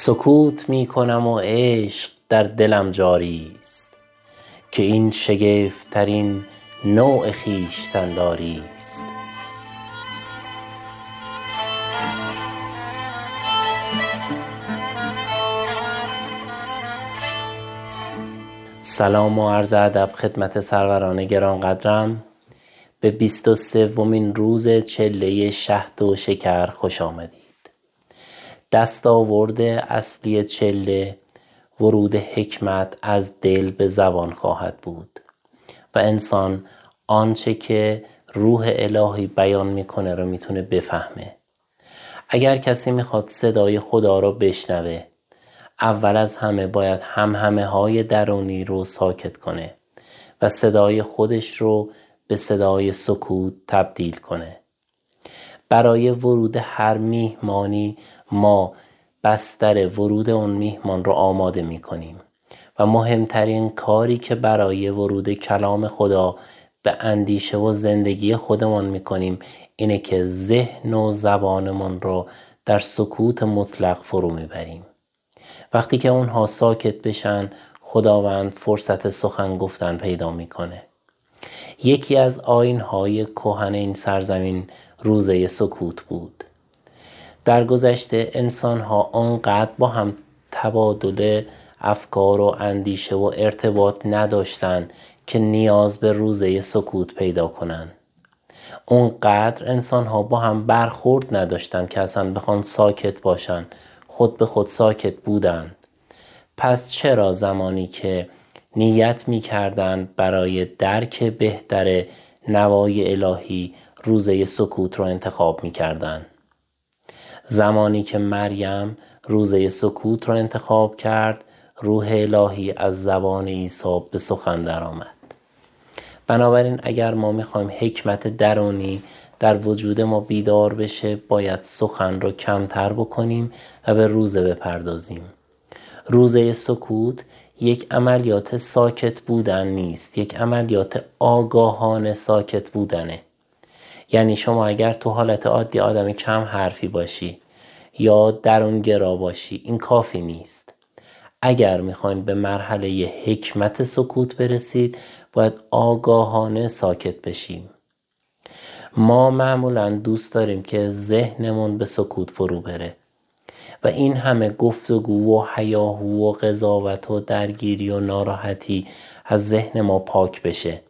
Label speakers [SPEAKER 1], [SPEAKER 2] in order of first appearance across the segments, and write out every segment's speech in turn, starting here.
[SPEAKER 1] سکوت می کنم و عشق در دلم جاری ست که این شگفت ترین نوع خویشتن داری ست سلام و عرض ادب خدمت سروران گرانقدرم. به بیست و سومین روز چله شهد و شکر خوش آمدید. دستاورد اصلی چله ورود حکمت از دل به زبان خواهد بود. و انسان آنچه که روح الهی بیان می کنه رو می‌تونه بفهمه. اگر کسی می‌خواد صدای خدا رو بشنوه اول از همه باید همهمه های درونی رو ساکت کنه و صدای خودش رو به صدای سکوت تبدیل کنه. برای ورود هر میهمانی ما بستر ورود اون میهمان رو آماده می کنیم و مهمترین کاری که برای ورود کلام خدا به اندیشه و زندگی خودمان می کنیم اینه که ذهن و زبانمان رو در سکوت مطلق فرو می‌بریم. وقتی که اونها ساکت بشن خداوند فرصت سخن گفتن پیدا می‌کنه. یکی از آیین های کهن این سرزمین روزه سکوت بود. در گذشته انسان ها آنقدر با هم تبادل افکار و اندیشه و ارتباط نداشتند که نیاز به روزه سکوت پیدا کنند. اونقدر انسان ها با هم برخورد نداشتند که اصلا بخوان ساکت باشن خود به خود ساکت بودند. پس چرا زمانی که نیت می برای درک بهتر نوای الهی روزه سکوت رو انتخاب می کردند زمانی که مریم روزه سکوت رو انتخاب کرد روح الهی از زبان عیسی به سخن درآمد. بنابراین اگر ما می‌خوایم حکمت درونی در وجود ما بیدار بشه باید سخن رو کمتر بکنیم و به روزه بپردازیم. روزه سکوت یک عملیات ساکت بودن نیست یک عملیات آگاهانه ساکت بودنه. یعنی شما اگر تو حالت عادی آدم کم حرفی باشی یا درونگرا باشی این کافی نیست. اگر می‌خواین به مرحله حکمت سکوت برسید باید آگاهانه ساکت بشیم. ما معمولا دوست داریم که ذهنمون به سکوت فرو بره و این همه گفتگو و هیاهو و قضاوت و درگیری و ناراحتی از ذهن ما پاک بشه.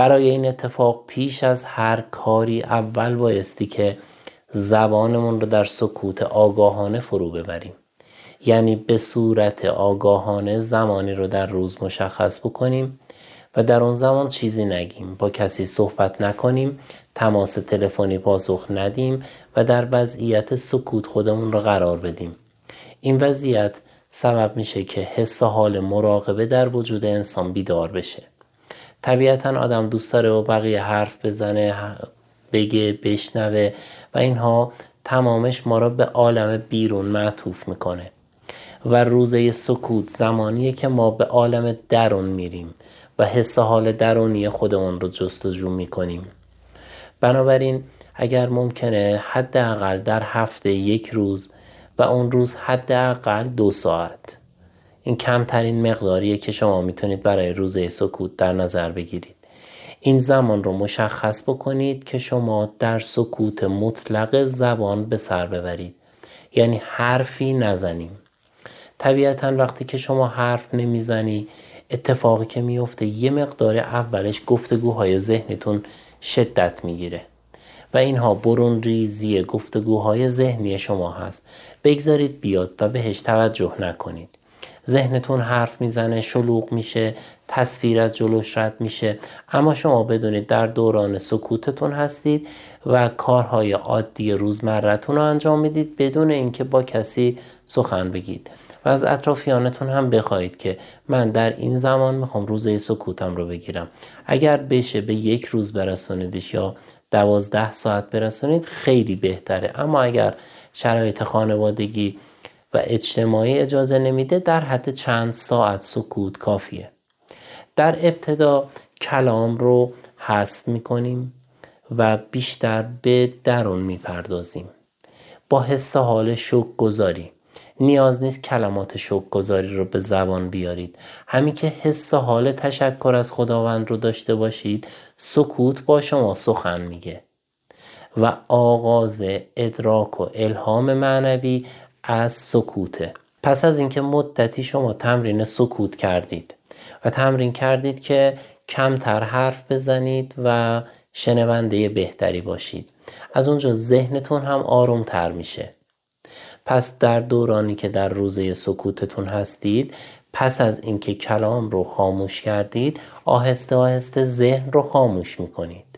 [SPEAKER 1] برای این اتفاق پیش از هر کاری اول بایستی که زبانمون رو در سکوت آگاهانه فرو ببریم. یعنی به صورت آگاهانه زمانی رو در روز مشخص بکنیم و در اون زمان چیزی نگیم. با کسی صحبت نکنیم تماس تلفنی پاسخ ندیم و در وضعیت سکوت خودمون رو قرار بدیم. این وضعیت سبب میشه که حس حال مراقبه در وجود انسان بیدار بشه. طبیعتا آدم دوست داره با بقیه حرف بزنه بگه بشنوه و اینها تمامش ما را به عالم بیرون معطوف می‌کنه. و روزه سکوت زمانیه که ما به عالم درون میریم و حس حال درونی خودمون رو جستجو می‌کنیم. بنابراین اگر ممکنه حداقل در هفته یک روز و اون روز حداقل دو ساعت. این کمترین مقداریه که شما می‌تونید برای روزه سکوت در نظر بگیرید. این زمان رو مشخص بکنید که شما در سکوت مطلق زبان به سر ببرید. یعنی حرفی نزنیم. طبیعتا وقتی که شما حرف نمی‌زنی اتفاقی که میفته یه مقدار اولش گفتگوهای ذهنتون شدت می‌گیره. و اینها برون ریزی گفتگوهای ذهنی شما هست. بگذارید بیاد و بهش توجه نکنید. ذهنتون حرف می‌زنه شلوغ میشه تصویر از جلوش رد میشه. اما شما بدونید در دوران سکوتتون هستید و کارهای عادی روزمرتون رو انجام می‌دید بدون اینکه با کسی سخن بگید. و از اطرافیانتون هم بخواهید که من در این زمان می‌خوام روزه سکوتم رو بگیرم. اگر بشه به یک روز برسونیدش یا دوازده ساعت برسونید خیلی بهتره. اما اگر شرایط خانوادگی و اجتماعی اجازه نمیده در حد چند ساعت سکوت کافیه. در ابتدا کلام رو حذف می‌کنیم و بیشتر به درون می‌پردازیم. با حس حال شک گذاری نیاز نیست کلمات گذاری رو به زبان بیارید. همین که حس حال تشکر از خداوند رو داشته باشید سکوت با شما سخن میگه. و آغاز ادراک و الهام معنوی از سکوته. پس از اینکه مدتی شما تمرین سکوت کردید و تمرین کردید که کمتر حرف بزنید و شنونده بهتری باشید. از اونجا ذهنتون هم آروم تر میشه. پس در دورانی که در روزه سکوتتون هستید پس از اینکه کلام رو خاموش کردید آهسته آهسته ذهن رو خاموش می‌کنید.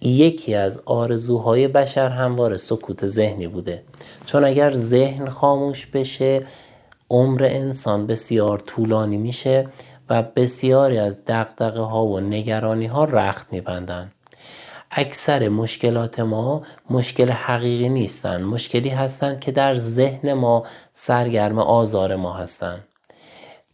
[SPEAKER 1] یکی از آرزوهای بشر همواره سکوت ذهنی بوده. چون اگر ذهن خاموش بشه عمر انسان بسیار طولانی میشه و بسیاری از دقدقه ها و نگرانی ها رخت میبندن. اکثر مشکلات ما مشکل حقیقی نیستند مشکلی هستند که در ذهن ما سرگرم آزار ما هستند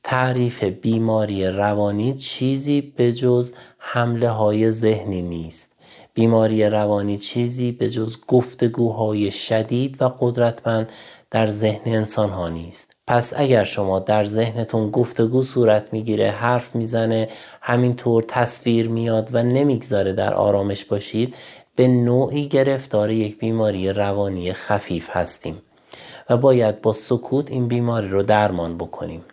[SPEAKER 1] تعریف بیماری روانی چیزی به جز حمله های ذهنی نیست. بیماری روانی چیزی به جز گفتگوهای شدید و قدرتمند در ذهن انسان ها نیست. پس اگر شما در ذهنتون گفتگو صورت می‌گیره حرف می‌زنه همینطور تصویر میاد و نمی‌گذاره در آرامش باشید به نوعی گرفتار یک بیماری روانی خفیف هستیم و باید با سکوت این بیماری رو درمان بکنیم.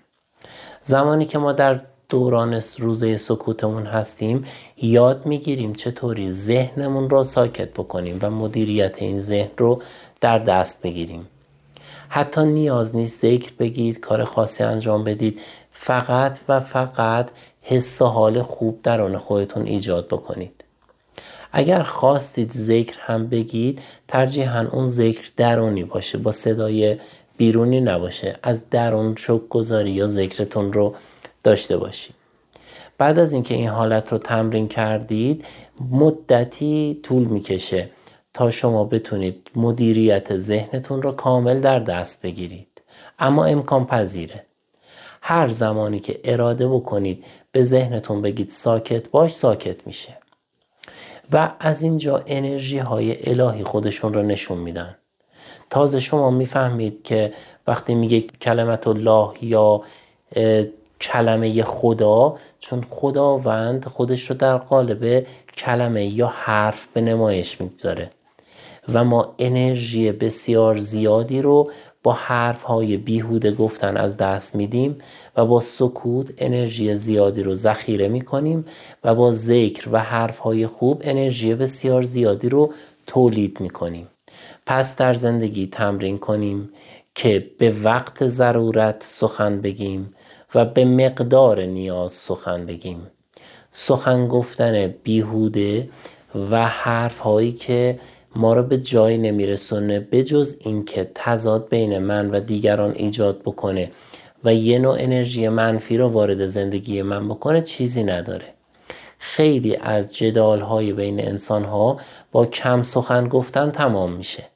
[SPEAKER 1] زمانی که ما در دوران روزه سکوتمون هستیم یاد می‌گیریم چطوری ذهنمون رو ساکت بکنیم و مدیریت این ذهن رو در دست بگیریم. حتی نیاز نیست ذکر بگید کار خاصی انجام بدید فقط و فقط حس و حال خوب درون خودتون ایجاد بکنید. اگر خواستید ذکر هم بگید ترجیحاً اون ذکر درونی باشه با صدای بیرونی نباشه از درون شک گذاری یا ذکرتون رو داشته باشید. بعد از اینکه این حالت رو تمرین کردید مدتی طول می‌کشه تا شما بتونید مدیریت ذهنتون رو کامل در دست بگیرید. اما امکان پذیره. هر زمانی که اراده بکنید به ذهنتون بگید ساکت باش ساکت میشه. و از اینجا انرژی های الهی خودشون رو نشون میدن. تازه شما می‌فهمید که وقتی میگه کلمت الله یا کلمه خدا چون خداوند خودش رو در قالب کلمه یا حرف به نمایش می‌گذاره. و ما انرژی بسیار زیادی رو با حرف های بیهوده گفتن از دست میدیم و با سکوت انرژی زیادی رو ذخیره می‌کنیم و با ذکر و حرف های خوب انرژی بسیار زیادی رو تولید می‌کنیم. پس در زندگی تمرین کنیم که به وقت ضرورت سخن بگیم و به مقدار نیاز سخن بگیم. سخن گفتن بیهوده و حرف هایی که ما رو به جایی نمیرسونه بجز اینکه تضاد بین من و دیگران ایجاد بکنه و یه نوع انرژی منفی رو وارد زندگی من بکنه چیزی نداره. خیلی از جدال های بین انسان ها با کم سخن گفتن تمام میشه.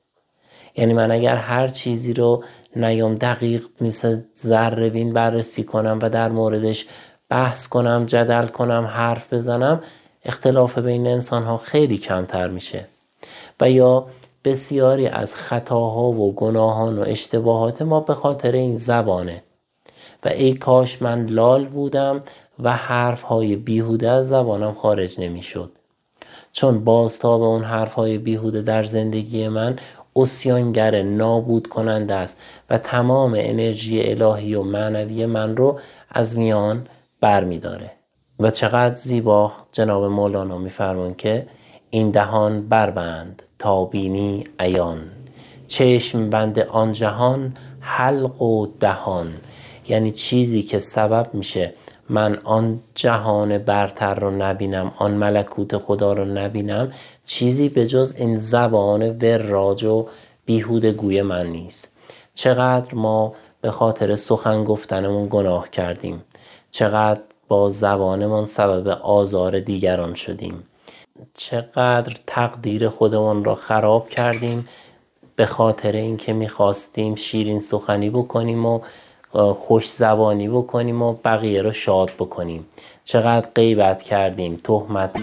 [SPEAKER 1] یعنی من اگر هر چیزی رو نیام دقیق مثل ذره بین بررسی کنم و در موردش بحث کنم جدل کنم حرف بزنم اختلاف بین انسان ها خیلی کمتر میشه. و یا بسیاری از خطاها و گناهان و اشتباهات ما به خاطر این زبانه. و ای کاش من لال بودم و حرف های بیهوده از زبانم خارج نمی‌شد. چون بازتاب اون حرف های بیهوده در زندگی من اسیانگر نابود کننده است و تمام انرژی الهی و معنوی من رو از میان بر می داره. و چقدر زیبا جناب مولانا میفرمان که این دهان بربند تا بینی عیان چشم بند آن جهان حلق و دهان یعنی چیزی که سبب میشه من آن جهان برتر رو نبینم آن ملکوت خدا رو نبینم چیزی به جز این زبان وراج و بیهود گوی من نیست. چقدر ما به خاطر سخن گفتنمون گناه کردیم. چقدر با زبانمان سبب آزار دیگران شدیم. چقدر تقدیر خودمان را خراب کردیم. به خاطر اینکه می‌خواستیم شیرین سخنی بکنیم و خوش زبانی بکنیم و بقیه رو شاد بکنیم. چقدر غیبت کردیم تهمت.